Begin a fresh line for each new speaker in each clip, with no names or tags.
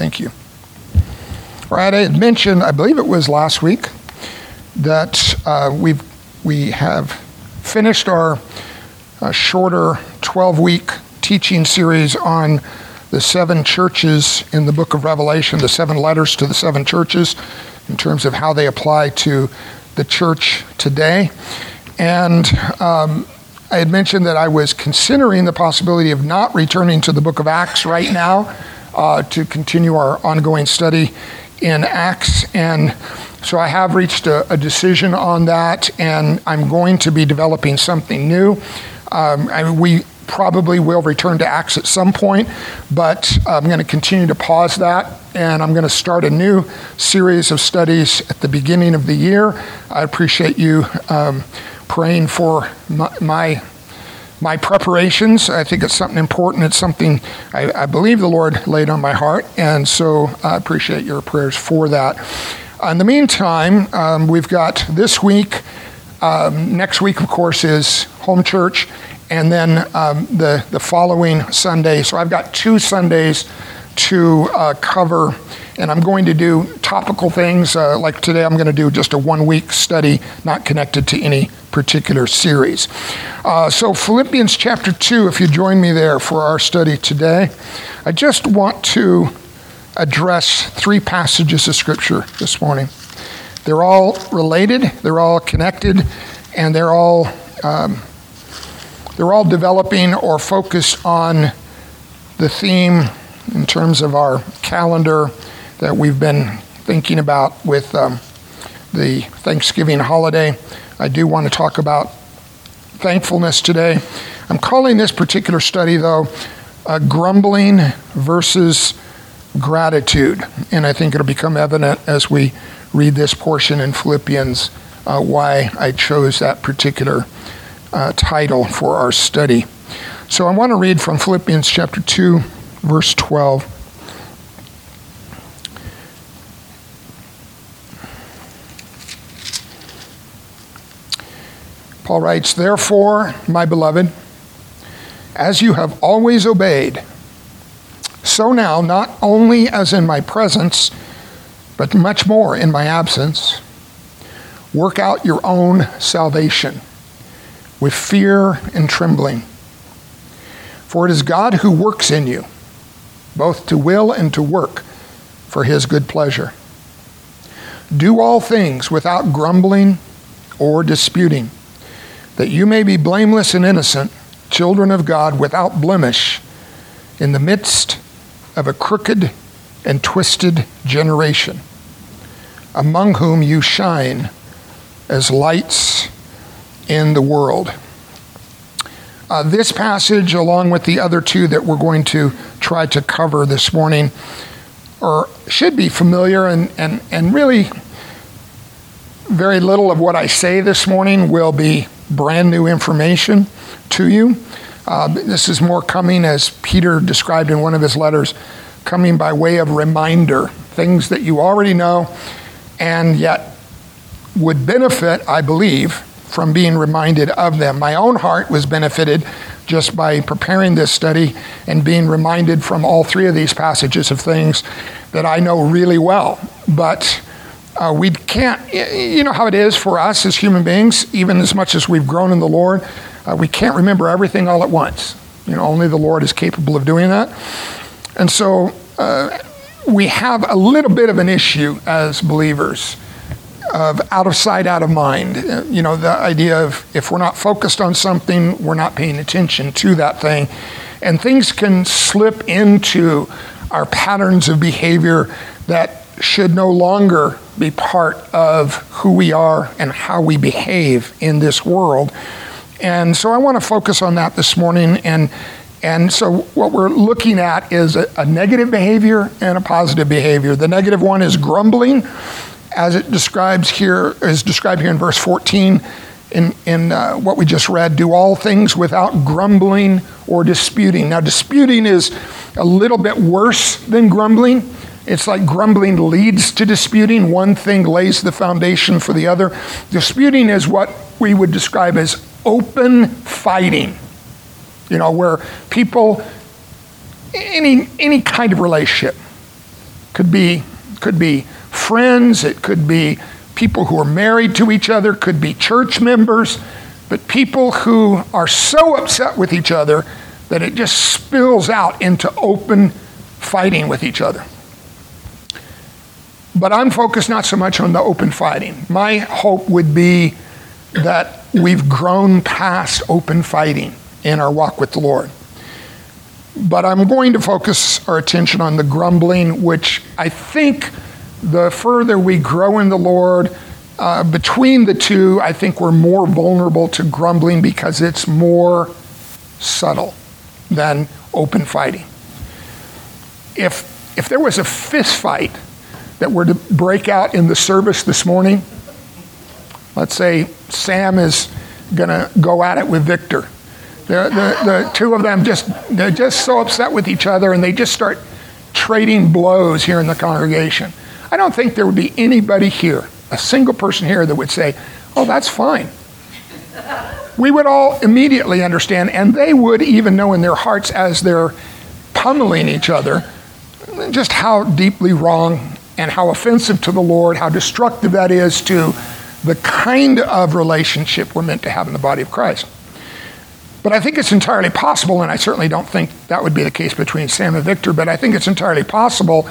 Thank you. Right, I had mentioned, I believe it was last week, that uh, we've, we have finished our uh, shorter 12 week teaching series on the seven churches in the book of Revelation, the seven letters to the seven churches, in terms of how they apply to the church today. And um, I had mentioned that I was considering the possibility of not returning to the book of Acts right now uh, to continue our ongoing study in Acts. And so I have reached a, a decision on that, and I'm going to be developing something new. Um, I mean, we probably will return to Acts at some point, but I'm going to continue to pause that and I'm going to start a new series of studies at the beginning of the year. I appreciate you um, praying for my, my, my preparations. I think it's something important. It's something I, I, believe the Lord laid on my heart, and so I appreciate your prayers for that. In the meantime, um, we've got this week. Um, next week, of course, is home church, and then um, the, the following Sunday. So I've got two Sundays to uh, cover, and I'm going to do topical things. Uh, like today, I'm going to do just a one week study, not connected to any particular series. Uh, so, Philippians chapter 2, if you join me there for our study today, I just want to address three passages of Scripture this morning. They're all related, they're all connected, and they're all. Um, they're all developing or focused on the theme in terms of our calendar that we've been thinking about with um, the Thanksgiving holiday. I do want to talk about thankfulness today. I'm calling this particular study, though, grumbling versus gratitude. And I think it'll become evident as we read this portion in Philippians uh, why I chose that particular uh, title for our study. So I want to read from Philippians chapter 2, verse 12. Paul writes, Therefore, my beloved, as you have always obeyed, so now, not only as in my presence, but much more in my absence, work out your own salvation with fear and trembling. For it is God who works in you, both to will and to work for his good pleasure. Do all things without grumbling or disputing, that you may be blameless and innocent, children of God without blemish, in the midst of a crooked and twisted generation, among whom you shine as lights in the world. Uh, this passage, along with the other two that we're going to try to cover this morning, or should be familiar, and, and, and really very little of what I say this morning will be brand new information to you. Uh, this is more coming, as Peter described in one of his letters, coming by way of reminder, things that you already know and yet would benefit, I believe, from being reminded of them. My own heart was benefited just by preparing this study and being reminded from all three of these passages of things that I know really well. But uh, we can't, you know how it is for us as human beings, even as much as we've grown in the Lord, uh, we can't remember everything all at once. You know, only the Lord is capable of doing that. And so uh, we have a little bit of an issue as believers of out of sight, out of mind. Uh, you know, the idea of if we're not focused on something, we're not paying attention to that thing. And things can slip into our patterns of behavior that should no longer be part of who we are and how we behave in this world. And so I want to focus on that this morning. And, and so what we're looking at is a, a negative behavior and a positive behavior. The negative one is grumbling as it describes here, is described here in verse 14 in, in uh, what we just read, do all things without grumbling or disputing. Now, disputing is a little bit worse than grumbling. It's like grumbling leads to disputing. One thing lays the foundation for the other. Disputing is what we would describe as open fighting. You know, where people, any, any kind of relationship, Could be, could be friends, it could be people who are married to each other, could be church members, but people who are so upset with each other that it just spills out into open fighting with each other. But I'm focused not so much on the open fighting. My hope would be that we've grown past open fighting in our walk with the Lord. But I'm going to focus our attention on the grumbling, which I think the further we grow in the Lord, uh, between the two, I think we're more vulnerable to grumbling because it's more subtle than open fighting. If, if there was a fist fight that were to break out in the service this morning, let's say Sam is going to go at it with Victor. The, the, the two of them just, they're just so upset with each other and they just start trading blows here in the congregation. I don't think there would be anybody here, a single person here, that would say, Oh, that's fine. We would all immediately understand, and they would even know in their hearts as they're pummeling each other just how deeply wrong and how offensive to the Lord, how destructive that is to the kind of relationship we're meant to have in the body of Christ. But I think it's entirely possible, and I certainly don't think that would be the case between Sam and Victor, but I think it's entirely possible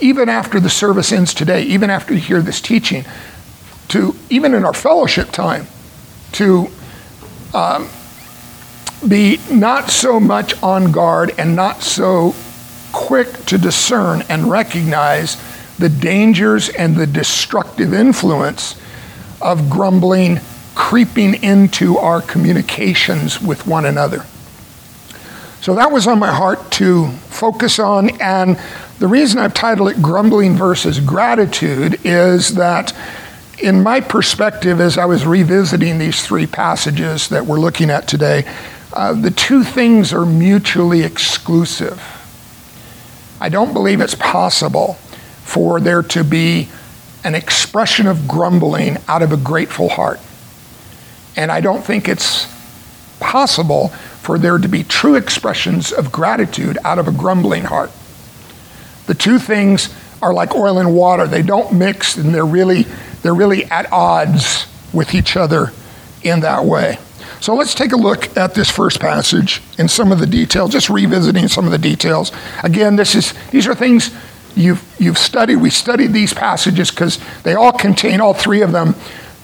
even after the service ends today, even after you hear this teaching, to even in our fellowship time, to um, be not so much on guard and not so quick to discern and recognize the dangers and the destructive influence of grumbling creeping into our communications with one another. So that was on my heart to focus on, and the reason I've titled it Grumbling versus Gratitude is that, in my perspective, as I was revisiting these three passages that we're looking at today, uh, the two things are mutually exclusive. I don't believe it's possible for there to be an expression of grumbling out of a grateful heart. And I don't think it's possible for there to be true expressions of gratitude out of a grumbling heart. The two things are like oil and water. They don't mix and they're really they're really at odds with each other in that way. So let's take a look at this first passage in some of the details, just revisiting some of the details. Again, this is these are things you've you've studied. We studied these passages because they all contain all three of them.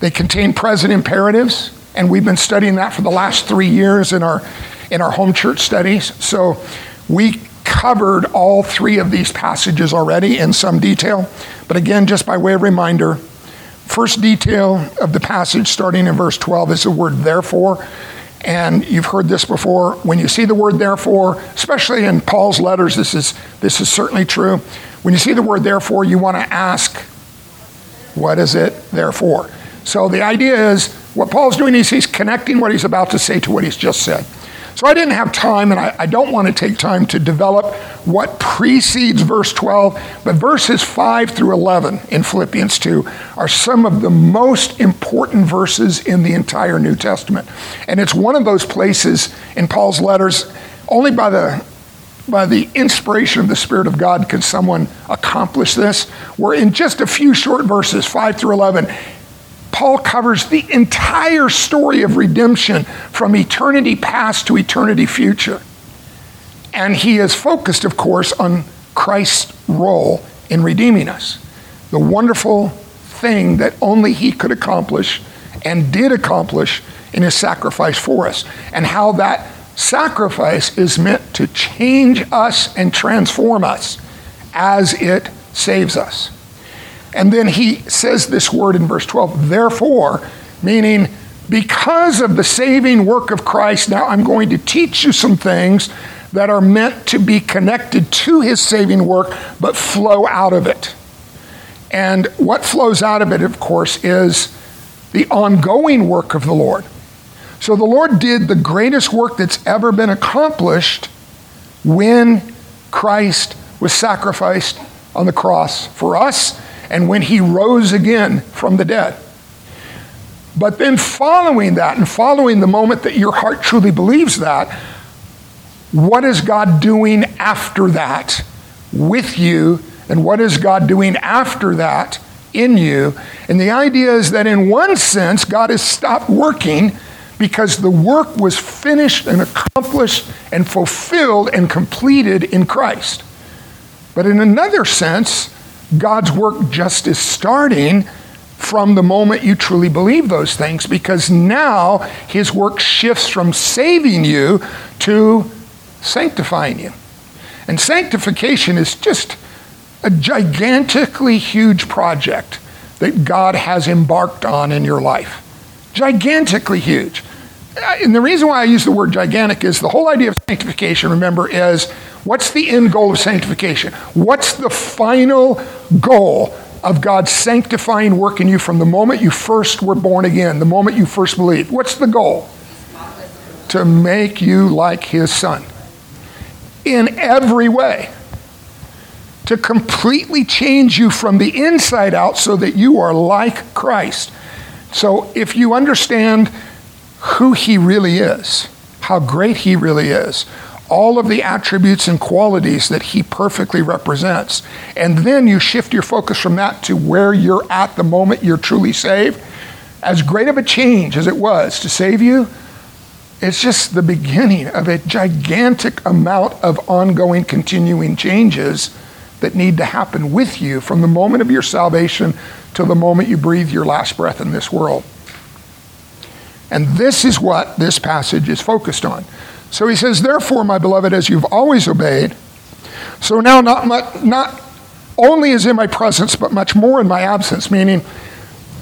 They contain present imperatives, and we've been studying that for the last three years in our in our home church studies. So we covered all three of these passages already in some detail. But again, just by way of reminder, first detail of the passage starting in verse 12 is the word therefore. And you've heard this before. When you see the word therefore, especially in Paul's letters, this is, this is certainly true. When you see the word therefore, you want to ask, what is it therefore? So the idea is what Paul's doing is he's connecting what he's about to say to what he's just said. So I didn't have time, and I, I, don't want to take time to develop what precedes verse 12, but verses 5 through 11 in Philippians 2 are some of the most important verses in the entire New Testament. And it's one of those places in Paul's letters, only by the by the inspiration of the Spirit of God can someone accomplish this, where in just a few short verses, 5 through 11, Paul covers the entire story of redemption from eternity past to eternity future. And he is focused, of course, on Christ's role in redeeming us. The wonderful thing that only he could accomplish and did accomplish in his sacrifice for us, and how that sacrifice is meant to change us and transform us as it saves us. And then he says this word in verse 12, therefore, meaning because of the saving work of Christ, now I'm going to teach you some things that are meant to be connected to his saving work, but flow out of it. And what flows out of it, of course, is the ongoing work of the Lord. So the Lord did the greatest work that's ever been accomplished when Christ was sacrificed on the cross for us and when he rose again from the dead. But then, following that, and following the moment that your heart truly believes that, what is God doing after that with you And what is God doing after that in you? And the idea is that in one sense, God has stopped working because the work was finished and accomplished and fulfilled and completed in Christ. But in another sense, God's work just is starting from the moment you truly believe those things because now his work shifts from saving you to sanctifying you. And sanctification is just a gigantically huge project that God has embarked on in your life. Gigantically huge. And the reason why I use the word gigantic is the whole idea of sanctification, remember, is what's the end goal of sanctification? What's the final goal of God's sanctifying work in you from the moment you first were born again, the moment you first believed. What's the goal? To make you like His Son in every way. To completely change you from the inside out so that you are like Christ. So if you understand who He really is, how great He really is, all of the attributes and qualities that he perfectly represents. And then you shift your focus from that to where you're at the moment you're truly saved. As great of a change as it was to save you, it's just the beginning of a gigantic amount of ongoing, continuing changes that need to happen with you from the moment of your salvation to the moment you breathe your last breath in this world. And this is what this passage is focused on. So he says, Therefore, my beloved, as you've always obeyed, so now not, much, not only is in my presence, but much more in my absence, meaning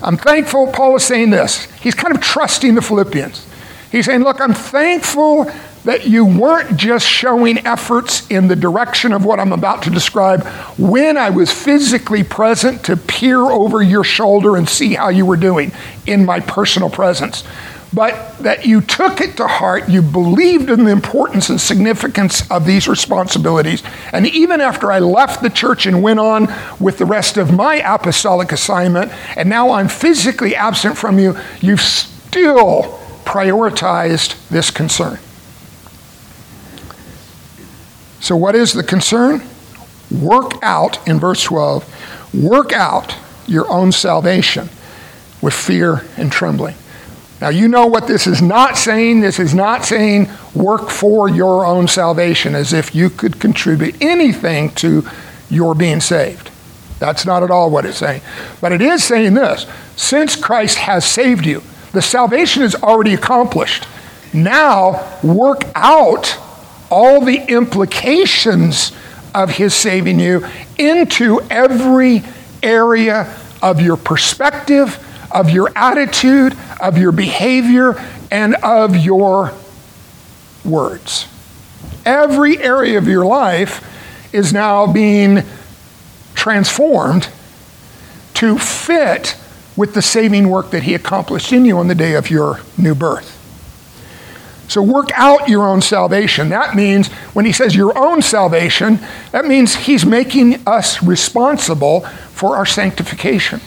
I'm thankful. Paul is saying this. He's kind of trusting the Philippians. He's saying, Look, I'm thankful that you weren't just showing efforts in the direction of what I'm about to describe when I was physically present to peer over your shoulder and see how you were doing in my personal presence but that you took it to heart, you believed in the importance and significance of these responsibilities. And even after I left the church and went on with the rest of my apostolic assignment, and now I'm physically absent from you, you've still prioritized this concern. So, what is the concern? Work out, in verse 12, work out your own salvation with fear and trembling. Now, you know what this is not saying. This is not saying work for your own salvation as if you could contribute anything to your being saved. That's not at all what it's saying. But it is saying this since Christ has saved you, the salvation is already accomplished. Now, work out all the implications of his saving you into every area of your perspective of your attitude, of your behavior, and of your words. Every area of your life is now being transformed to fit with the saving work that He accomplished in you on the day of your new birth. So work out your own salvation. That means when he says your own salvation, that means he's making us responsible for our sanctification.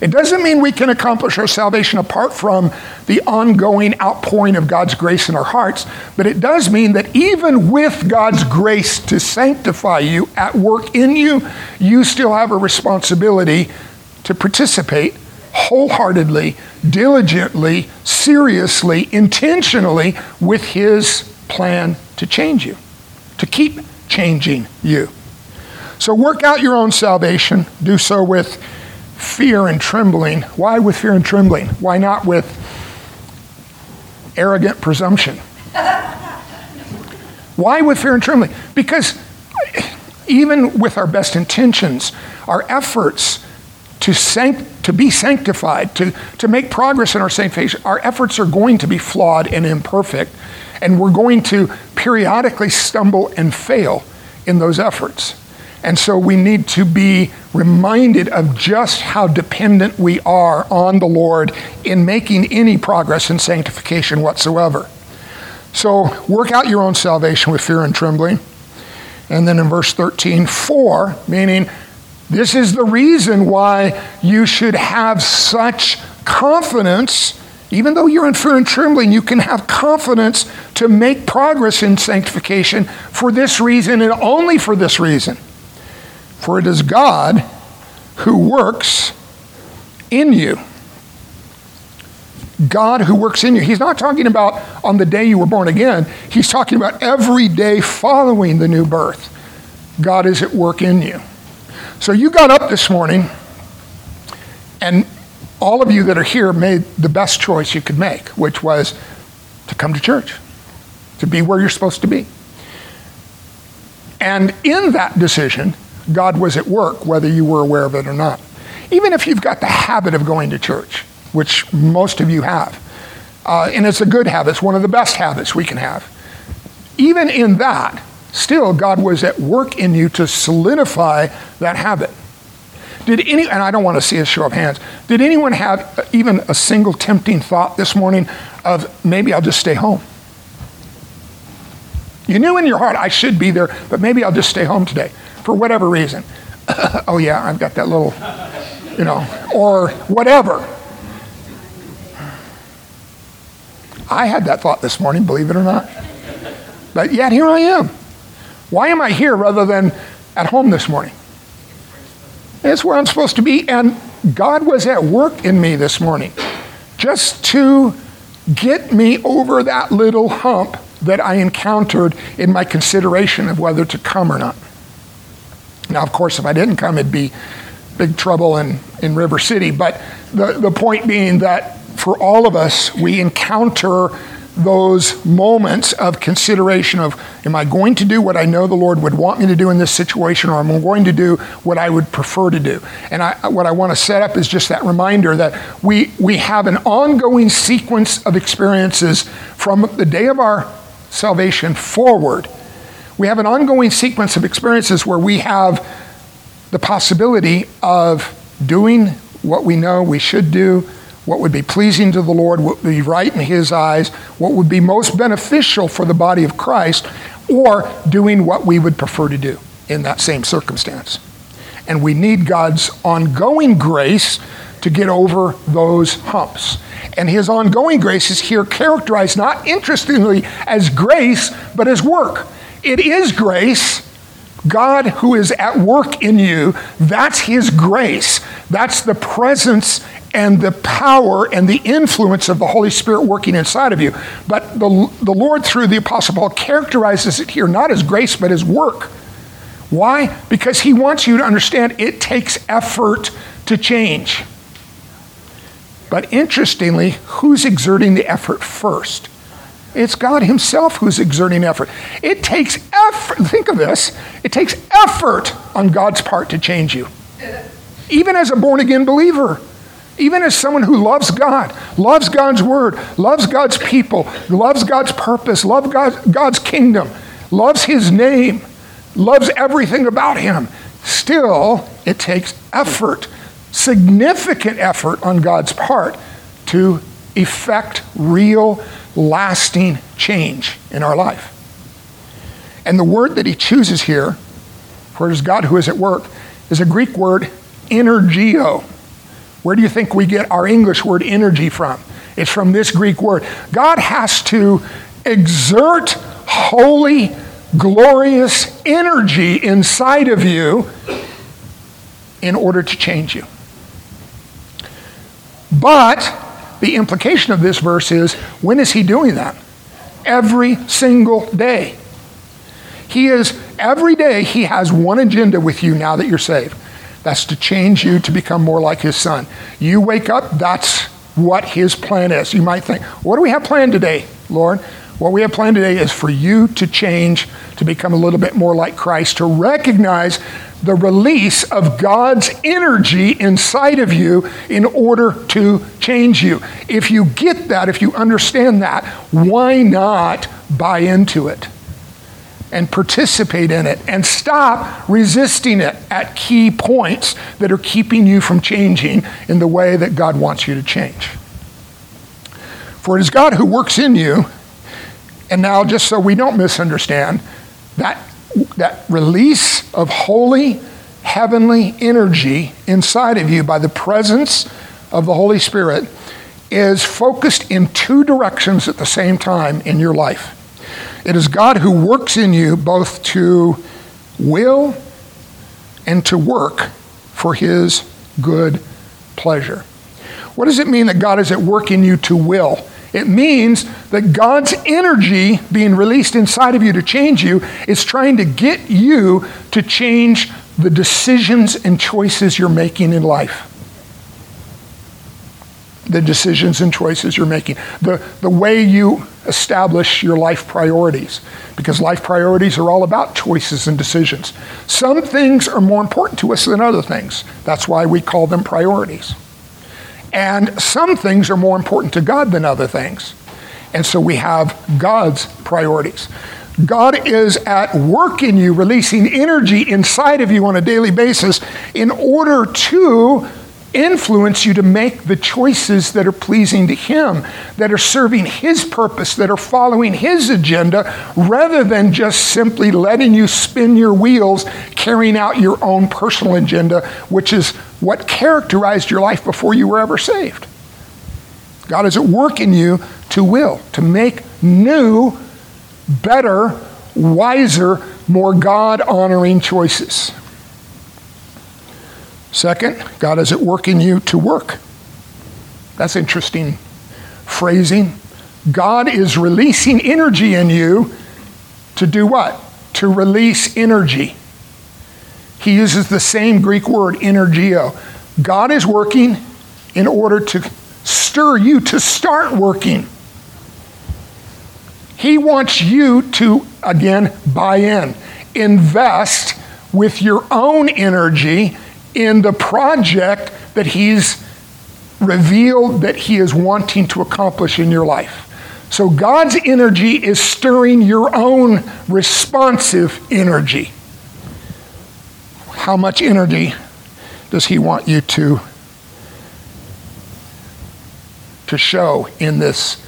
It doesn't mean we can accomplish our salvation apart from the ongoing outpouring of God's grace in our hearts, but it does mean that even with God's grace to sanctify you at work in you, you still have a responsibility to participate wholeheartedly, diligently, seriously, intentionally with His plan to change you, to keep changing you. So work out your own salvation. Do so with fear and trembling. Why with fear and trembling? Why not with arrogant presumption? Why with fear and trembling? Because even with our best intentions, our efforts to, sanct- to be sanctified, to, to make progress in our sanctification, our efforts are going to be flawed and imperfect, and we're going to periodically stumble and fail in those efforts. And so we need to be reminded of just how dependent we are on the Lord in making any progress in sanctification whatsoever. So work out your own salvation with fear and trembling. And then in verse 13, for, meaning this is the reason why you should have such confidence. Even though you're in fear and trembling, you can have confidence to make progress in sanctification for this reason and only for this reason For it is God who works in you. God who works in you. He's not talking about on the day you were born again. He's talking about every day following the new birth. God is at work in you. So you got up this morning, and all of you that are here made the best choice you could make, which was to come to church, to be where you're supposed to be. And in that decision, God was at work, whether you were aware of it or not. Even if you've got the habit of going to church, which most of you have, uh, and it's a good habit, it's one of the best habits we can have. Even in that, still, God was at work in you to solidify that habit. Did any, and I don't want to see a show of hands, did anyone have even a single tempting thought this morning of maybe I'll just stay home? You knew in your heart, I should be there, but maybe I'll just stay home today for whatever reason. oh, yeah, I've got that little, you know, or whatever. I had that thought this morning, believe it or not. But yet here I am. Why am I here rather than at home this morning? It's where I'm supposed to be. And God was at work in me this morning just to get me over that little hump that I encountered in my consideration of whether to come or not. Now, of course, if I didn't come, it'd be big trouble in, in River City. But the, the point being that for all of us, we encounter those moments of consideration of am I going to do what I know the Lord would want me to do in this situation or am I going to do what I would prefer to do? And I, what I want to set up is just that reminder that we, we have an ongoing sequence of experiences from the day of our salvation forward. We have an ongoing sequence of experiences where we have the possibility of doing what we know we should do what would be pleasing to the Lord, what would be right in His eyes, what would be most beneficial for the body of Christ, or doing what we would prefer to do in that same circumstance. And we need God's ongoing grace to get over those humps. And His ongoing grace is here characterized not interestingly as grace, but as work. It is grace. God who is at work in you, that's His grace. That's the presence and the power and the influence of the Holy Spirit working inside of you. But the, the Lord, through the Apostle Paul, characterizes it here not as grace, but as work. Why? Because he wants you to understand it takes effort to change. But interestingly, who's exerting the effort first? It's God Himself who's exerting effort. It takes effort. Think of this it takes effort on God's part to change you. Even as a born again believer. Even as someone who loves God, loves God's word, loves God's people, loves God's purpose, loves God, God's kingdom, loves his name, loves everything about him, still it takes effort, significant effort on God's part to effect real, lasting change in our life. And the word that he chooses here, for it is God who is at work, is a Greek word, energeo. Where do you think we get our English word energy from? It's from this Greek word. God has to exert holy, glorious energy inside of you in order to change you. But the implication of this verse is when is he doing that? Every single day. He is, every day, he has one agenda with you now that you're saved. That's to change you to become more like his son. You wake up, that's what his plan is. You might think, what do we have planned today, Lord? What we have planned today is for you to change, to become a little bit more like Christ, to recognize the release of God's energy inside of you in order to change you. If you get that, if you understand that, why not buy into it? and participate in it and stop resisting it at key points that are keeping you from changing in the way that God wants you to change. For it is God who works in you, and now just so we don't misunderstand, that, that release of holy, heavenly energy inside of you by the presence of the Holy Spirit is focused in two directions at the same time in your life. It is God who works in you both to will and to work for his good pleasure. What does it mean that God is at work in you to will? It means that God's energy being released inside of you to change you is trying to get you to change the decisions and choices you're making in life. The decisions and choices you're making. The, the way you establish your life priorities. Because life priorities are all about choices and decisions. Some things are more important to us than other things. That's why we call them priorities. And some things are more important to God than other things. And so we have God's priorities. God is at work in you, releasing energy inside of you on a daily basis in order to influence you to make the choices that are pleasing to Him, that are serving His purpose, that are following His agenda, rather than just simply letting you spin your wheels, carrying out your own personal agenda, which is what characterized your life before you were ever saved. God is at work in you to will, to make new, better, wiser, more God honoring choices. Second, God is at work in you to work. That's interesting phrasing. God is releasing energy in you to do what? To release energy. He uses the same Greek word, energeo. God is working in order to stir you to start working. He wants you to, again, buy in, invest with your own energy in the project that He's revealed that He is wanting to accomplish in your life. So God's energy is stirring your own responsive energy. How much energy does He want you to, to show in this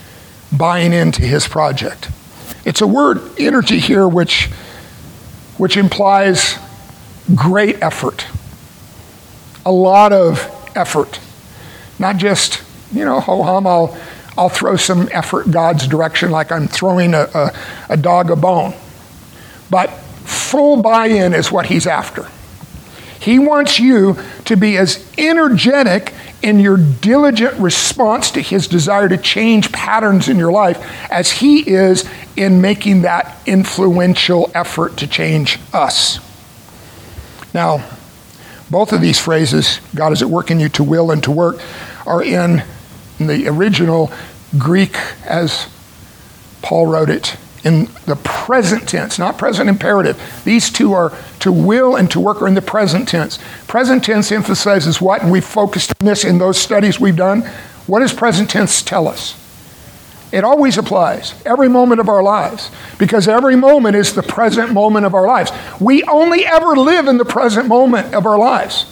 buying into His project? It's a word, energy, here, which, which implies great effort, a lot of effort. Not just, you know, ho hum, I'll, I'll throw some effort God's direction like I'm throwing a, a, a dog a bone. But full buy in is what He's after. He wants you to be as energetic in your diligent response to his desire to change patterns in your life as he is in making that influential effort to change us. Now, both of these phrases, God is at work in you to will and to work, are in the original Greek as Paul wrote it in the present tense, not present imperative. These two are to will and to work are in the present tense. Present tense emphasizes what? And we've focused on this in those studies we've done. What does present tense tell us? It always applies, every moment of our lives, because every moment is the present moment of our lives. We only ever live in the present moment of our lives.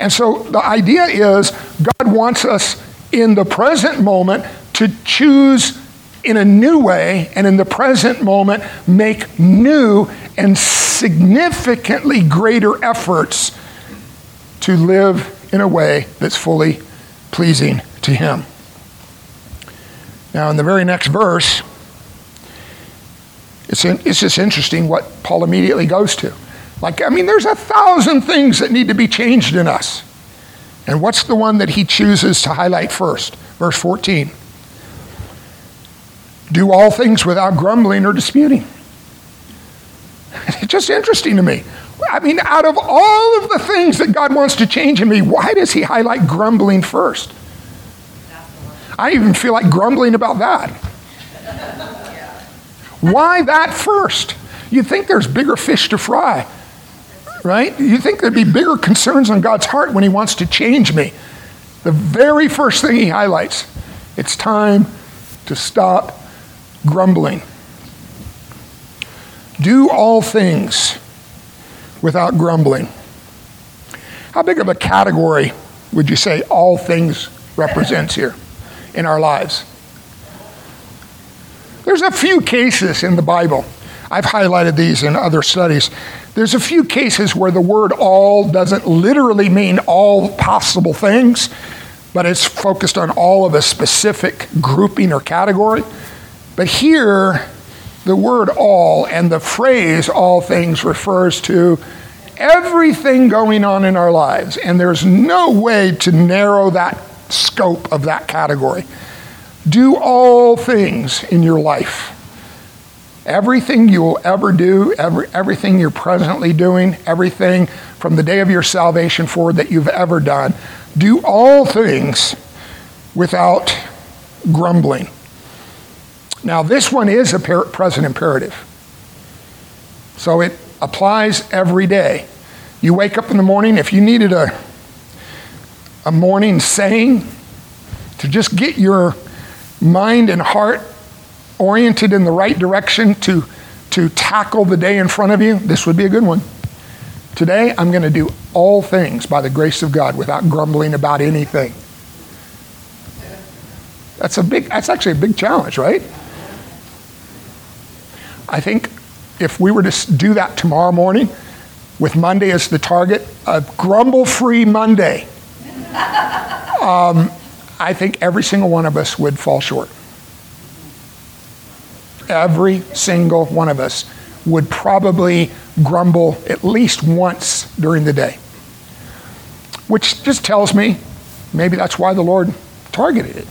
And so the idea is God wants us in the present moment to choose in a new way and in the present moment make new and significantly greater efforts to live in a way that's fully pleasing to Him. Now, in the very next verse, it's, in, it's just interesting what Paul immediately goes to. Like, I mean, there's a thousand things that need to be changed in us. And what's the one that he chooses to highlight first? Verse 14 do all things without grumbling or disputing. It's just interesting to me. I mean, out of all of the things that God wants to change in me, why does He highlight grumbling first? I even feel like grumbling about that. Why that first? You'd think there's bigger fish to fry, right? You think there'd be bigger concerns on God's heart when He wants to change me. The very first thing He highlights it's time to stop grumbling. Do all things without grumbling. How big of a category would you say all things represents here in our lives? There's a few cases in the Bible. I've highlighted these in other studies. There's a few cases where the word all doesn't literally mean all possible things, but it's focused on all of a specific grouping or category. But here, the word all and the phrase all things refers to everything going on in our lives, and there's no way to narrow that scope of that category. Do all things in your life. Everything you will ever do, every, everything you're presently doing, everything from the day of your salvation forward that you've ever done, do all things without grumbling. Now, this one is a present imperative. So it applies every day. You wake up in the morning, if you needed a, a morning saying to just get your mind and heart oriented in the right direction to, to tackle the day in front of you, this would be a good one. Today, I'm going to do all things by the grace of God without grumbling about anything. That's a big, that's actually a big challenge, right? I think if we were to do that tomorrow morning, with Monday as the target, a grumble free Monday, um, I think every single one of us would fall short. Every single one of us would probably grumble at least once during the day. Which just tells me maybe that's why the Lord targeted it.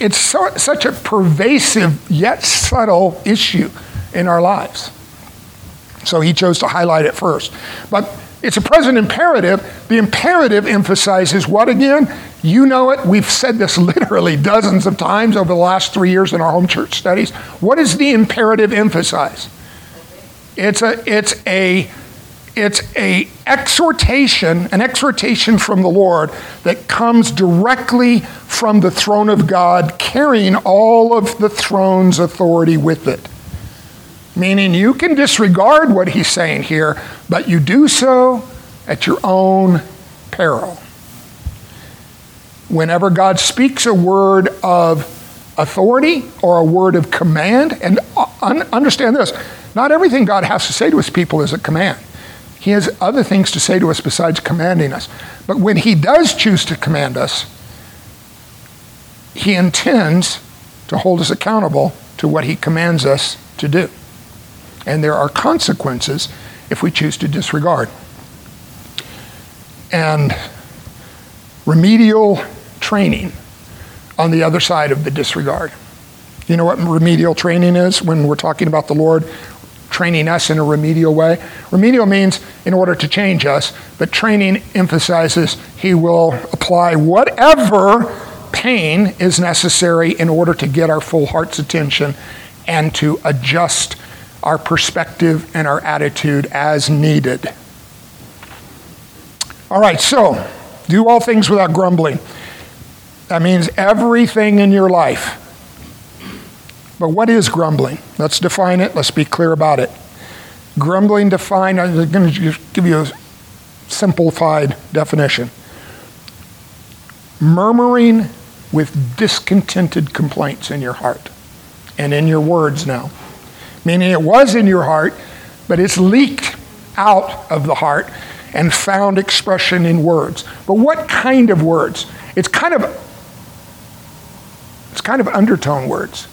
It's so, such a pervasive yet subtle issue in our lives. So he chose to highlight it first. But it's a present imperative. The imperative emphasizes what again? You know it. We've said this literally dozens of times over the last three years in our home church studies. What does the imperative emphasize? It's a, it's a, it's a exhortation, an exhortation from the Lord that comes directly from the throne of God, carrying all of the throne's authority with it meaning you can disregard what he's saying here, but you do so at your own peril. Whenever God speaks a word of authority or a word of command, and understand this, not everything God has to say to his people is a command. He has other things to say to us besides commanding us. But when he does choose to command us, he intends to hold us accountable to what he commands us to do and there are consequences if we choose to disregard. And remedial training on the other side of the disregard. You know what remedial training is when we're talking about the Lord training us in a remedial way? Remedial means in order to change us, but training emphasizes He will apply whatever pain is necessary in order to get our full heart's attention and to adjust our perspective and our attitude as needed. All right, so do all things without grumbling. That means everything in your life. But what is grumbling? Let's define it. Let's be clear about it. Grumbling defined, I'm going to give you a simplified definition. Murmuring with discontented complaints in your heart and in your words now meaning it was in your heart, but it's leaked out of the heart and found expression in words. But what kind of words? It's kind of it's kind of undertone words.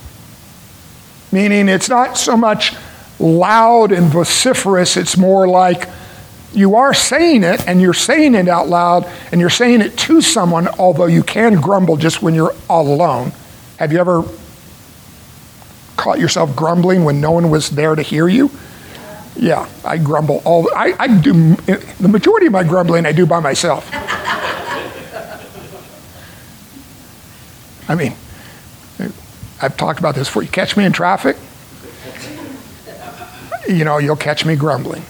Meaning it's not so much loud and vociferous, it's more like you are saying it and you're saying it out loud and you're saying it to someone, although you can grumble just when you're all alone. Have you ever caught yourself grumbling when no one was there to hear you? Yeah, I grumble all. I, I do the majority of my grumbling I do by myself. I mean, I've talked about this before. You catch me in traffic, you know, you'll catch me grumbling,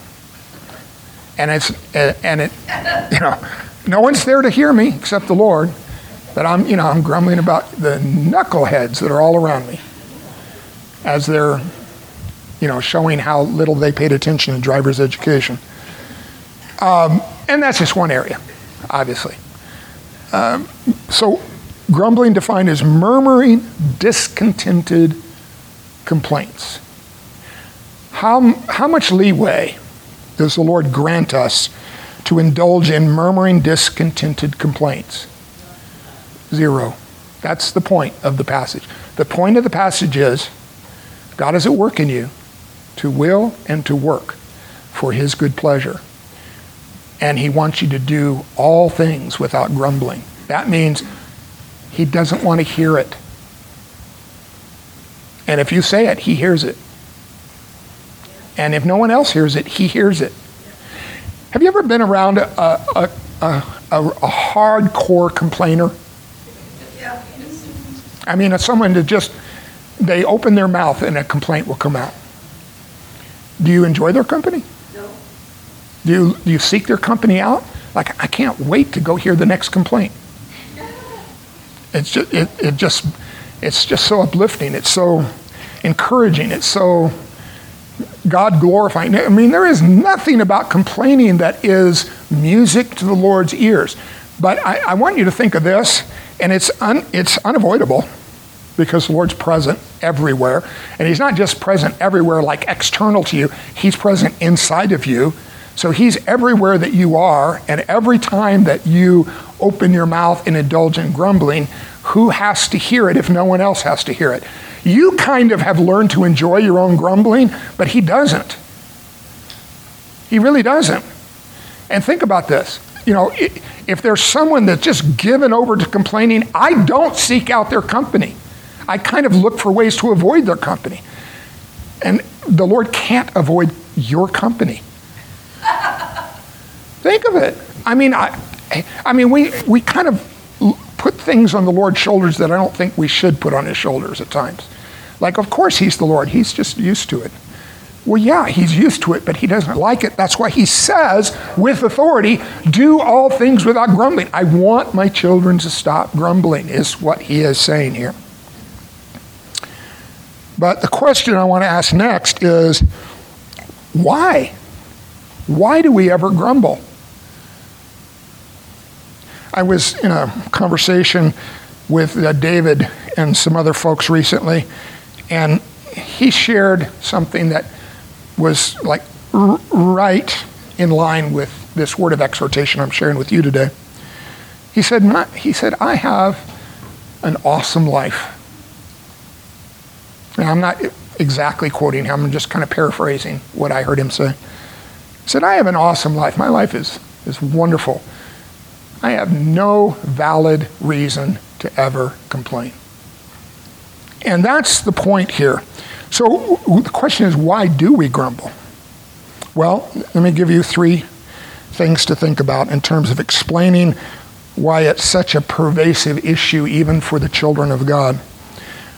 and it's and it, you know, no one's there to hear me except the Lord. But I'm, you know, I'm grumbling about the knuckleheads that are all around me as they're, you know, showing how little they paid attention in driver's education. Um, and that's just one area, obviously. Um, so, grumbling defined as murmuring, discontented complaints. How, how much leeway does the Lord grant us to indulge in murmuring, discontented complaints? Zero. That's the point of the passage. The point of the passage is God is at work in you to will and to work for his good pleasure. And he wants you to do all things without grumbling. That means he doesn't want to hear it. And if you say it, he hears it. And if no one else hears it, he hears it. Have you ever been around a, a, a, a, a hardcore complainer? I mean, it's someone that just, they open their mouth and a complaint will come out. Do you enjoy their company?
No.
Do you, do you seek their company out? Like, I can't wait to go hear the next complaint. It's just, it, it just, it's just so uplifting. It's so encouraging. It's so God glorifying. I mean, there is nothing about complaining that is music to the Lord's ears. But I, I want you to think of this, and it's, un, it's unavoidable because the Lord's present everywhere. And He's not just present everywhere like external to you, He's present inside of you. So He's everywhere that you are, and every time that you open your mouth and indulge in grumbling, who has to hear it if no one else has to hear it? You kind of have learned to enjoy your own grumbling, but He doesn't. He really doesn't. And think about this. You know, if there's someone that's just given over to complaining, I don't seek out their company. I kind of look for ways to avoid their company. And the Lord can't avoid your company. Think of it. I mean, I, I mean, we, we kind of put things on the Lord's shoulders that I don't think we should put on his shoulders at times. Like, of course, he's the Lord. He's just used to it. Well, yeah, he's used to it, but he doesn't like it. That's why he says, with authority, do all things without grumbling. I want my children to stop grumbling, is what he is saying here. But the question I want to ask next is why? Why do we ever grumble? I was in a conversation with uh, David and some other folks recently, and he shared something that was like r- right in line with this word of exhortation I'm sharing with you today. He said, he said, I have an awesome life. Now, I'm not exactly quoting him, I'm just kind of paraphrasing what I heard him say. He said, I have an awesome life. My life is, is wonderful. I have no valid reason to ever complain. And that's the point here. So the question is, why do we grumble? Well, let me give you three things to think about in terms of explaining why it's such a pervasive issue, even for the children of God.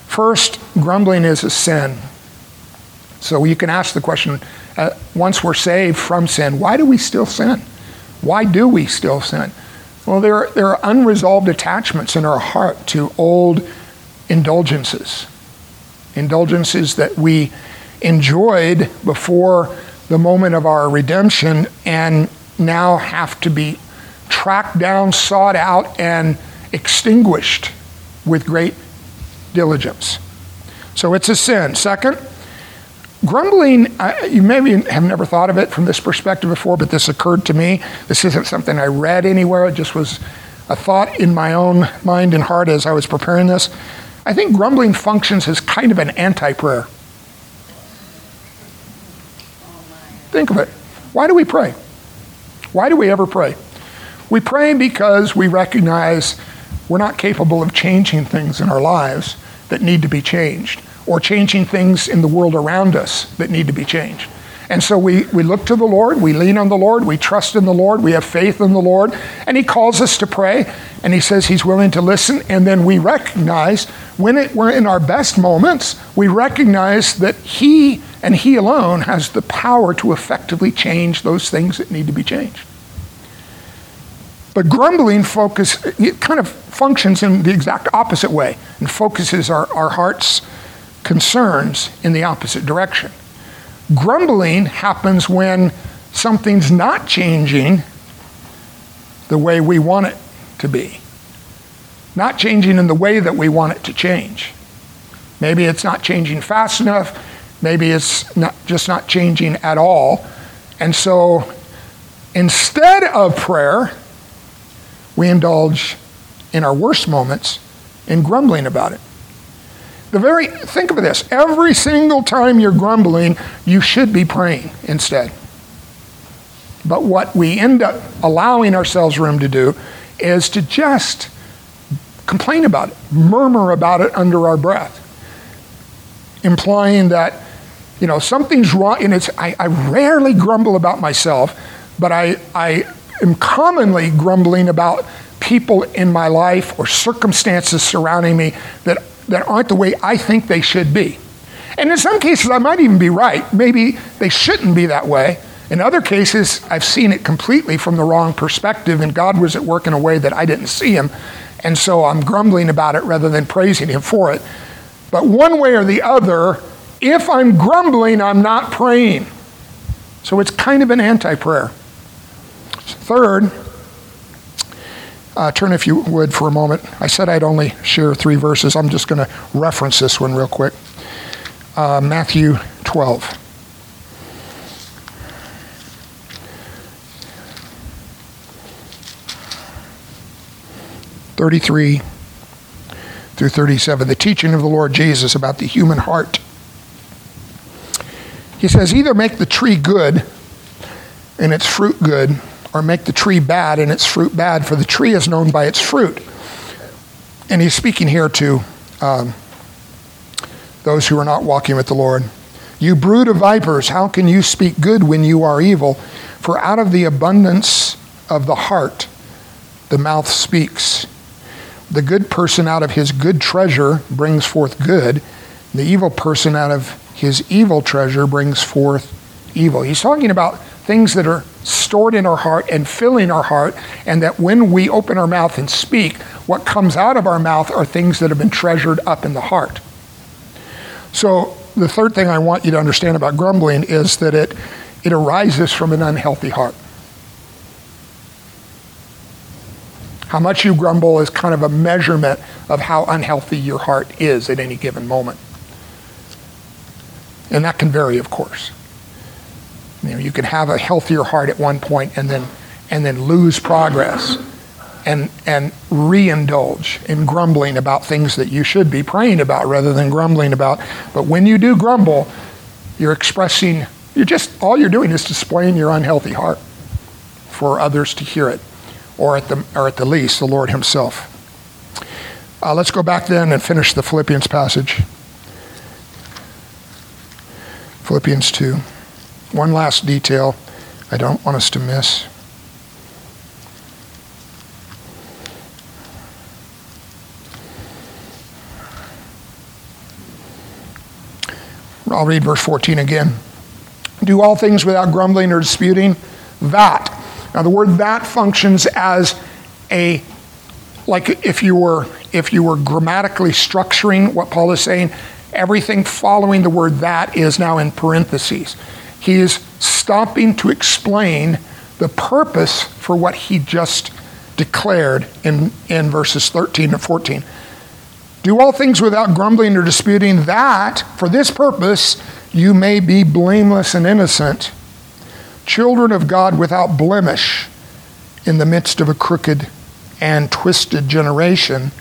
First, grumbling is a sin. So you can ask the question uh, once we're saved from sin, why do we still sin? Why do we still sin? Well, there are, there are unresolved attachments in our heart to old indulgences indulgences that we enjoyed before the moment of our redemption and now have to be tracked down, sought out, and extinguished with great diligence. So it's a sin. Second, grumbling, you maybe have never thought of it from this perspective before, but this occurred to me. This isn't something I read anywhere, it just was a thought in my own mind and heart as I was preparing this. I think grumbling functions as kind of an anti prayer. Think of it. Why do we pray? Why do we ever pray? We pray because we recognize we're not capable of changing things in our lives that need to be changed, or changing things in the world around us that need to be changed. And so we, we look to the Lord, we lean on the Lord, we trust in the Lord, we have faith in the Lord, and He calls us to pray, and He says He's willing to listen, and then we recognize when it, we're in our best moments, we recognize that He and He alone has the power to effectively change those things that need to be changed. But grumbling focus, it kind of functions in the exact opposite way and focuses our, our heart's concerns in the opposite direction. Grumbling happens when something's not changing the way we want it to be, not changing in the way that we want it to change. Maybe it's not changing fast enough, maybe it's not, just not changing at all. And so instead of prayer, we indulge in our worst moments in grumbling about it. The very, think of this every single time you're grumbling, you should be praying instead. But what we end up allowing ourselves room to do is to just complain about it, murmur about it under our breath, implying that, you know, something's wrong. And it's, I, I rarely grumble about myself, but I, I am commonly grumbling about people in my life or circumstances surrounding me that, that aren't the way I think they should be. And in some cases, I might even be right. Maybe they shouldn't be that way. In other cases, I've seen it completely from the wrong perspective, and God was at work in a way that I didn't see Him. And so I'm grumbling about it rather than praising Him for it. But one way or the other, if I'm grumbling, I'm not praying. So it's kind of an anti prayer. Third, uh, turn, if you would, for a moment. I said I'd only share three verses. I'm just going to reference this one real quick. Uh, Matthew 12. Thirty-three through thirty-seven, the teaching of the Lord Jesus about the human heart. He says, "Either make the tree good, and its fruit good, or make the tree bad and its fruit bad, for the tree is known by its fruit. And he's speaking here to um, those who are not walking with the Lord. You brood of vipers, how can you speak good when you are evil? For out of the abundance of the heart, the mouth speaks. The good person out of his good treasure brings forth good. The evil person out of his evil treasure brings forth evil. He's talking about things that are stored in our heart and filling our heart, and that when we open our mouth and speak, what comes out of our mouth are things that have been treasured up in the heart. So, the third thing I want you to understand about grumbling is that it, it arises from an unhealthy heart. How much you grumble is kind of a measurement of how unhealthy your heart is at any given moment. And that can vary, of course. You know, you can have a healthier heart at one point and then and then lose progress and and re-indulge in grumbling about things that you should be praying about rather than grumbling about. But when you do grumble, you're expressing you're just all you're doing is displaying your unhealthy heart for others to hear it, or at the or at the least the Lord Himself. Uh, let's go back then and finish the Philippians passage. Philippians 2. One last detail I don't want us to miss. I'll read verse 14 again. Do all things without grumbling or disputing. That. Now the word that functions as a like if you were if you were grammatically structuring what Paul is saying, everything following the word that is now in parentheses. He is stopping to explain the purpose for what he just declared in, in verses 13 and 14. Do all things without grumbling or disputing, that for this purpose you may be blameless and innocent, children of God without blemish in the midst of a crooked and twisted generation.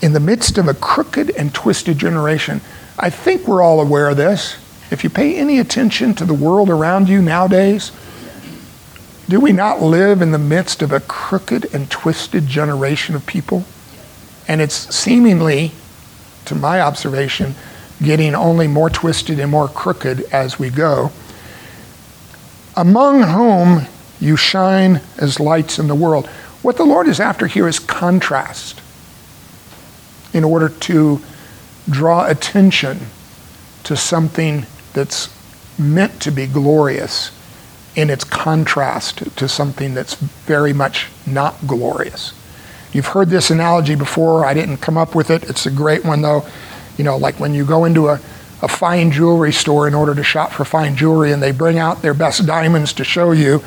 In the midst of a crooked and twisted generation. I think we're all aware of this. If you pay any attention to the world around you nowadays, do we not live in the midst of a crooked and twisted generation of people? And it's seemingly, to my observation, getting only more twisted and more crooked as we go. Among whom you shine as lights in the world. What the Lord is after here is contrast in order to draw attention to something that's meant to be glorious in its contrast to something that's very much not glorious. You've heard this analogy before. I didn't come up with it. It's a great one, though. You know, like when you go into a, a fine jewelry store in order to shop for fine jewelry and they bring out their best diamonds to show you.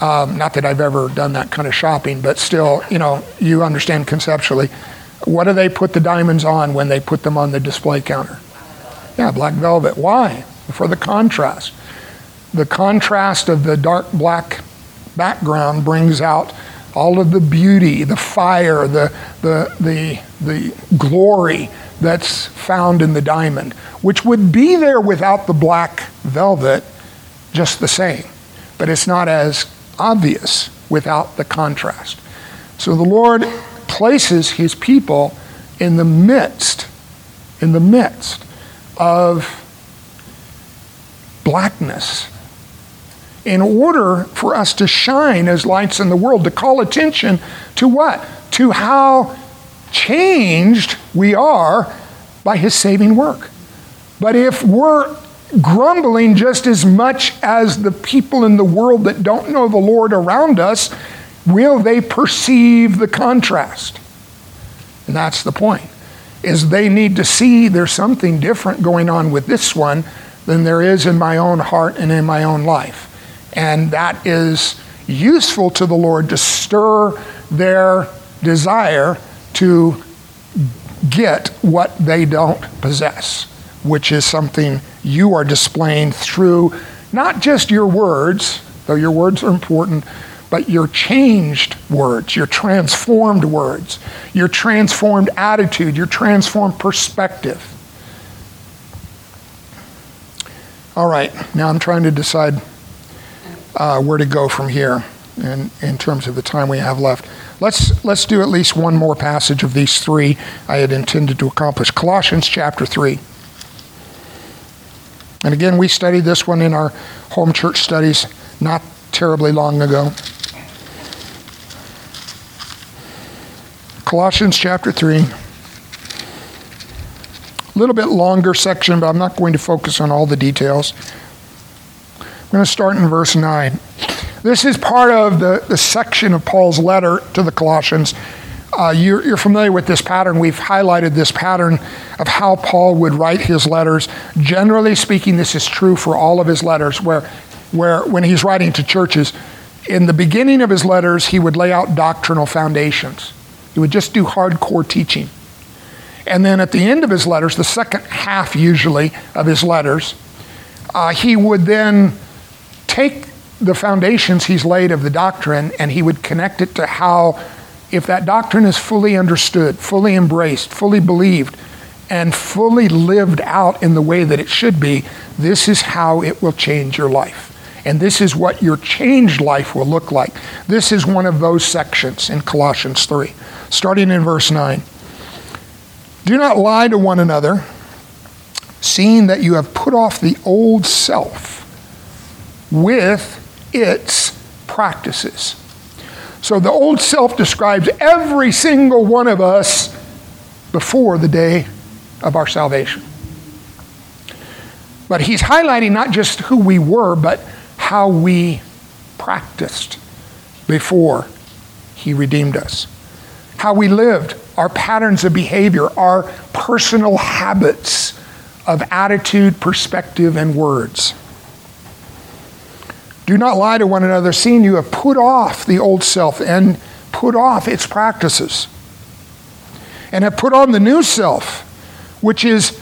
Um, not that I've ever done that kind of shopping, but still, you know, you understand conceptually. What do they put the diamonds on when they put them on the display counter? Yeah, black velvet. Why? For the contrast. The contrast of the dark black background brings out all of the beauty, the fire, the, the, the, the glory that's found in the diamond, which would be there without the black velvet just the same. but it's not as obvious without the contrast. So the Lord places his people in the midst, in the midst of blackness in order for us to shine as lights in the world, to call attention to what? To how changed we are by his saving work. But if we're grumbling just as much as the people in the world that don't know the Lord around us, will they perceive the contrast? And that's the point. Is they need to see there's something different going on with this one than there is in my own heart and in my own life. And that is useful to the Lord to stir their desire to get what they don't possess, which is something you are displaying through not just your words, though your words are important, but your changed words, your transformed words, your transformed attitude, your transformed perspective. All right, now I'm trying to decide uh, where to go from here in, in terms of the time we have left. Let's, let's do at least one more passage of these three I had intended to accomplish. Colossians chapter 3. And again, we studied this one in our home church studies not terribly long ago. Colossians chapter 3. A little bit longer section, but I'm not going to focus on all the details. I'm going to start in verse 9. This is part of the, the section of Paul's letter to the Colossians. Uh, you're, you're, familiar with this pattern. We've highlighted this pattern of how Paul would write his letters. Generally speaking, this is true for all of his letters, where, where when he's writing to churches, in the beginning of his letters, he would lay out doctrinal foundations. He would just do hardcore teaching. And then at the end of his letters, the second half usually of his letters, uh, he would then take the foundations he's laid of the doctrine and he would connect it to how, if that doctrine is fully understood, fully embraced, fully believed, and fully lived out in the way that it should be, this is how it will change your life. And this is what your changed life will look like. This is one of those sections in Colossians 3, starting in verse 9. Do not lie to one another, seeing that you have put off the old self with its practices. So the old self describes every single one of us before the day of our salvation. But he's highlighting not just who we were, but how we practiced before he redeemed us. How we lived, our patterns of behavior, our personal habits of attitude, perspective, and words. Do not lie to one another, seeing you have put off the old self and put off its practices, and have put on the new self, which is,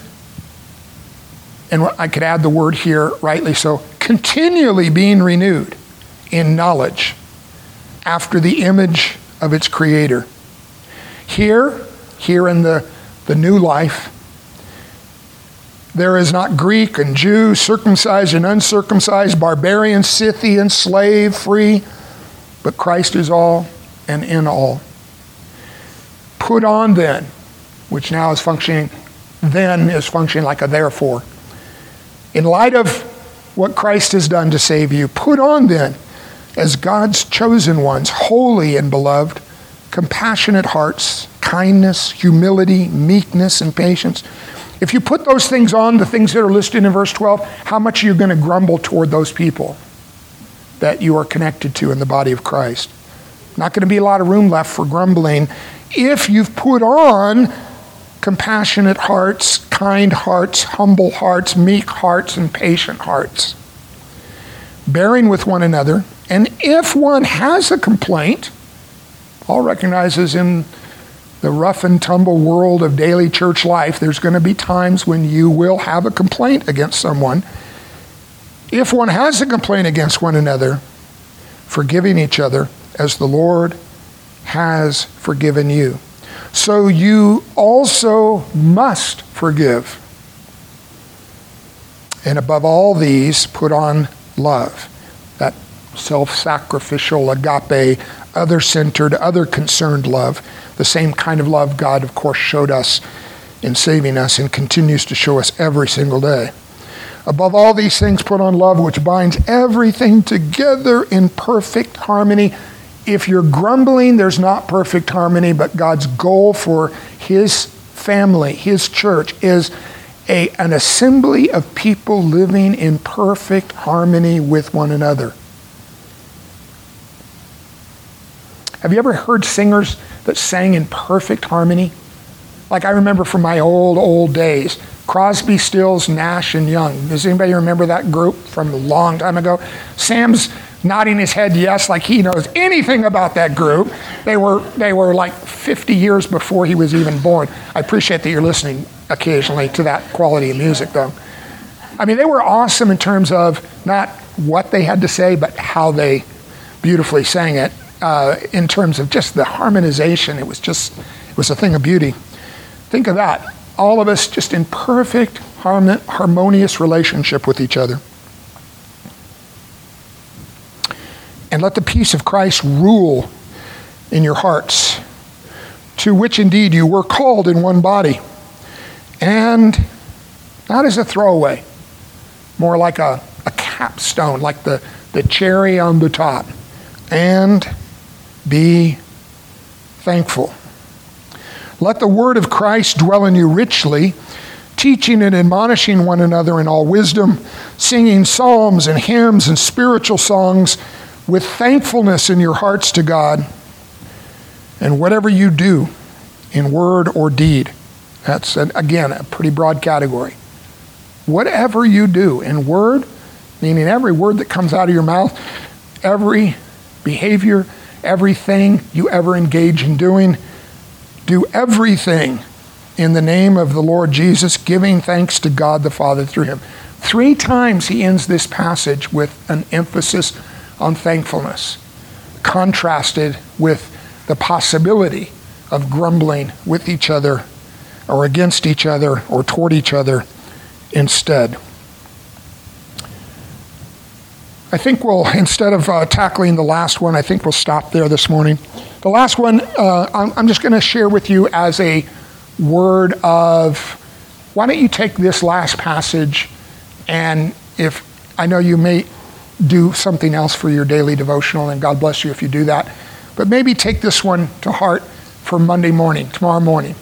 and I could add the word here rightly so, continually being renewed in knowledge after the image of its creator. Here, here in the, the new life, there is not Greek and Jew, circumcised and uncircumcised, barbarian, Scythian, slave, free, but Christ is all and in all. Put on then, which now is functioning, then is functioning like a therefore. In light of what Christ has done to save you, put on then, as God's chosen ones, holy and beloved, compassionate hearts, kindness, humility, meekness, and patience. If you put those things on, the things that are listed in verse 12, how much are you going to grumble toward those people that you are connected to in the body of Christ? Not going to be a lot of room left for grumbling. If you've put on compassionate hearts, kind hearts, humble hearts, meek hearts, and patient hearts. Bearing with one another, and if one has a complaint, Paul recognizes in the rough and tumble world of daily church life, there's going to be times when you will have a complaint against someone. If one has a complaint against one another, forgiving each other as the Lord has forgiven you. So you also must forgive. And above all these, put on love. That self sacrificial, agape, other centered, other concerned love. The same kind of love God, of course, showed us in saving us and continues to show us every single day. Above all these things, put on love, which binds everything together in perfect harmony. If you're grumbling, there's not perfect harmony, but God's goal for His family, His church, is a, an assembly of people living in perfect harmony with one another. Have you ever heard singers that sang in perfect harmony? Like I remember from my old, old days, Crosby, Stills, Nash, and Young. Does anybody remember that group from a long time ago? Sam's nodding his head yes, like he knows anything about that group. They were, they were like 50 years before he was even born. I appreciate that you're listening occasionally to that quality of music, though. I mean, they were awesome in terms of not what they had to say, but how they beautifully sang it. Uh, in terms of just the harmonization, it was just it was a thing of beauty. Think of that. All of us just in perfect, harmonious relationship with each other. And let the peace of Christ rule in your hearts, to which indeed you were called in one body. And not as a throwaway, more like a, a capstone, like the, the cherry on the top. And be thankful. Let the word of Christ dwell in you richly, teaching and admonishing one another in all wisdom, singing psalms and hymns and spiritual songs with thankfulness in your hearts to God. And whatever you do in word or deed, that's, again, a pretty broad category. Whatever you do in word, meaning every word that comes out of your mouth, every behavior, everything you ever engage in doing, do everything in the name of the Lord Jesus, giving thanks to God the Father through him. Three times he ends this passage with an emphasis on thankfulness, contrasted with the possibility of grumbling with each other or against each other or toward each other instead. I think we'll, instead of uh, tackling the last one, I think we'll stop there this morning. The last one, uh, I'm, I'm just going to share with you as a word of why don't you take this last passage and if I know you may do something else for your daily devotional, and God bless you if you do that, but maybe take this one to heart for Monday morning, tomorrow morning.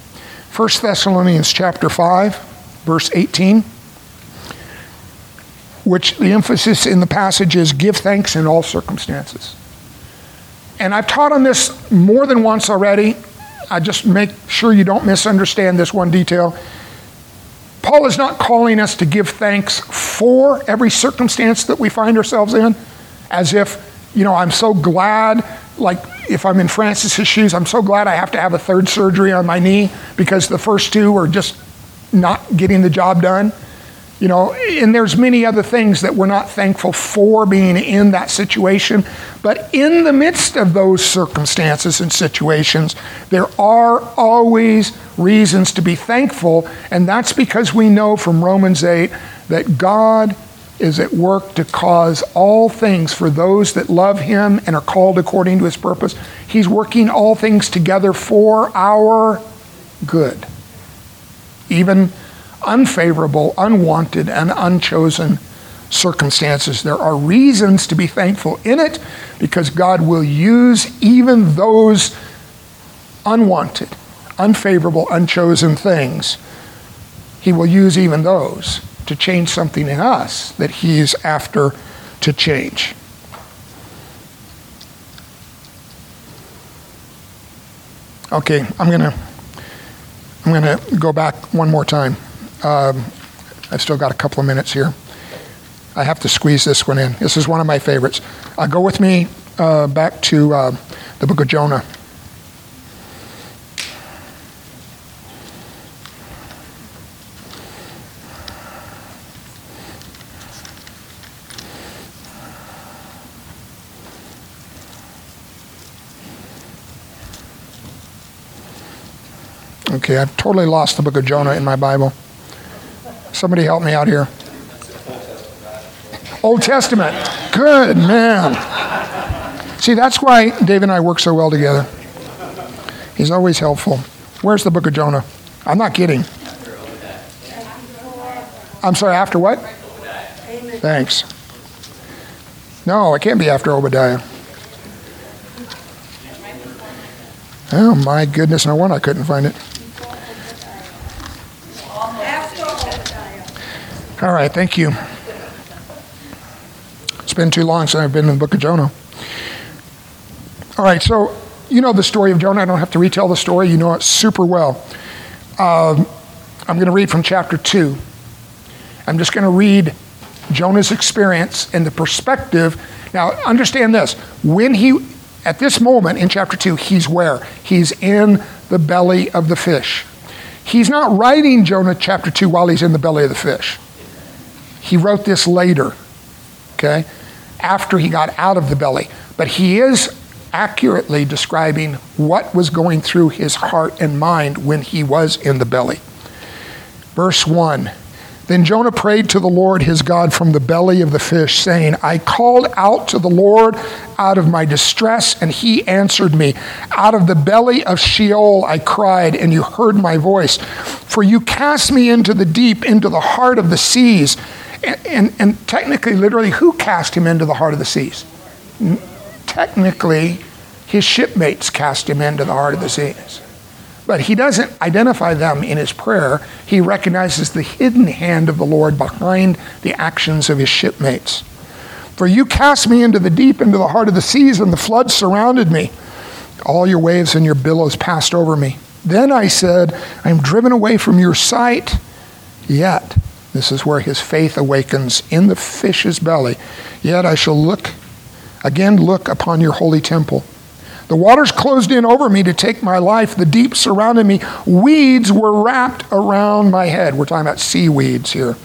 1 Thessalonians chapter 5, verse 18, which the emphasis in the passage is give thanks in all circumstances and I've taught on this more than once already. I just make sure you don't misunderstand this one detail. Paul is not calling us to give thanks for every circumstance that we find ourselves in, as if, you know, I'm so glad, like if I'm in Francis's shoes, I'm so glad I have to have a third surgery on my knee because the first two are just not getting the job done. You know, and there's many other things that we're not thankful for being in that situation. But in the midst of those circumstances and situations, there are always reasons to be thankful. And that's because we know from Romans 8 that God is at work to cause all things for those that love him and are called according to his purpose. He's working all things together for our good. Even unfavorable, unwanted, and unchosen circumstances. There are reasons to be thankful in it because God will use even those unwanted, unfavorable, unchosen things. He will use even those to change something in us that He's after to change. Okay, I'm going to I'm going to go back one more time. Um, I've still got a couple of minutes here. I have to squeeze this one in. This is one of my favorites. Uh, go with me uh, back to uh, the book of Jonah. Okay, I've totally lost the book of Jonah in my Bible. Somebody help me out here. Old Testament. Good, man. See, that's why Dave and I work so well together. He's always helpful. Where's the book of Jonah? I'm not kidding. I'm sorry, after what? Thanks. No, it can't be after Obadiah. Oh my goodness, no wonder I couldn't find it. All right, thank you. It's been too long since I've been in the book of Jonah. All right, so you know the story of Jonah. I don't have to retell the story, you know it super well. Um, I'm going to read from chapter 2. I'm just going to read Jonah's experience and the perspective. Now, understand this. When he, at this moment in chapter 2, he's where? He's in the belly of the fish. He's not writing Jonah chapter 2 while he's in the belly of the fish. He wrote this later, okay, after he got out of the belly. But he is accurately describing what was going through his heart and mind when he was in the belly. Verse 1 Then Jonah prayed to the Lord his God from the belly of the fish, saying, I called out to the Lord out of my distress, and he answered me. Out of the belly of Sheol I cried, and you heard my voice. For you cast me into the deep, into the heart of the seas. And, and, technically, literally, who cast him into the heart of the seas? technically, his shipmates cast him into the heart of the seas. But he doesn't identify them in his prayer. He recognizes the hidden hand of the Lord behind the actions of his shipmates. For you cast me into the deep, into the heart of the seas, and the flood surrounded me. All your waves and your billows passed over me. Then I said, I am driven away from your sight. Yet, this is where his faith awakens in the fish's belly. Yet I shall look Again, look upon your holy temple. The waters closed in over me to take my life. The deep surrounded me. Weeds were wrapped around my head. We're talking about seaweeds here.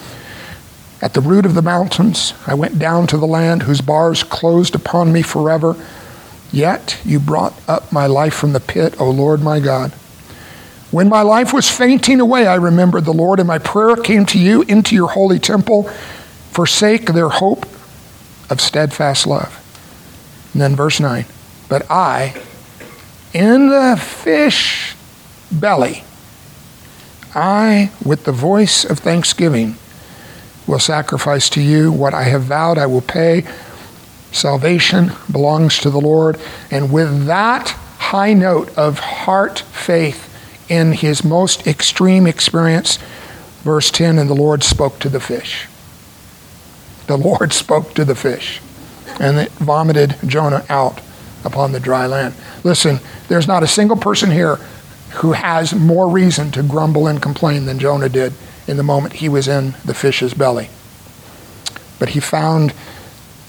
At the root of the mountains, I went down to the land whose bars closed upon me forever. Yet you brought up my life from the pit, O Lord my God. When my life was fainting away, I remembered the Lord, and my prayer came to you into your holy temple. Forsake their hope of steadfast love. And then verse 9. But I, in the fish belly, I, with the voice of thanksgiving, will sacrifice to you what I have vowed I will pay. Salvation belongs to the Lord. And with that high note of heart faith in his most extreme experience, verse 10 and the Lord spoke to the fish. The Lord spoke to the fish and it vomited Jonah out upon the dry land. Listen, there's not a single person here who has more reason to grumble and complain than Jonah did in the moment he was in the fish's belly. But he found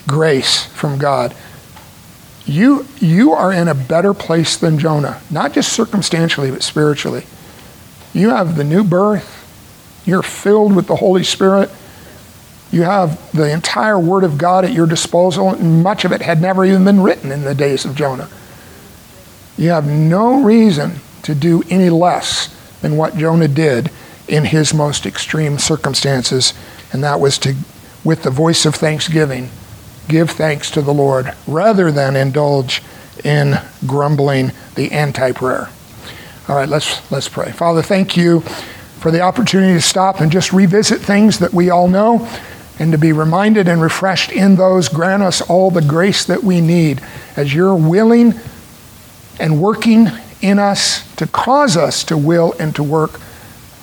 grace from God. You, you are in a better place than Jonah, not just circumstantially, but spiritually. You have the new birth. You're filled with the Holy Spirit. You have the entire Word of God at your disposal, and much of it had never even been written in the days of Jonah. You have no reason to do any less than what Jonah did in his most extreme circumstances, and that was to, with the voice of thanksgiving, give thanks to the Lord rather than indulge in grumbling, the anti prayer. All right, let's, let's pray. Father, thank you for the opportunity to stop and just revisit things that we all know and to be reminded and refreshed in those. Grant us all the grace that we need as you're willing and working in us to cause us to will and to work.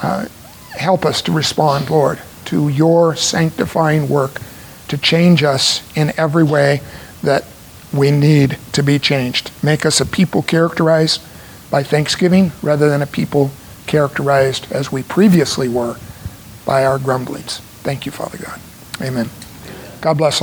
Uh, help us to respond, Lord, to your sanctifying work to change us in every way that we need to be changed. Make us a people characterized by thanksgiving rather than a people characterized as we previously were by our grumblings. Thank you, Father God. Amen. God bless all.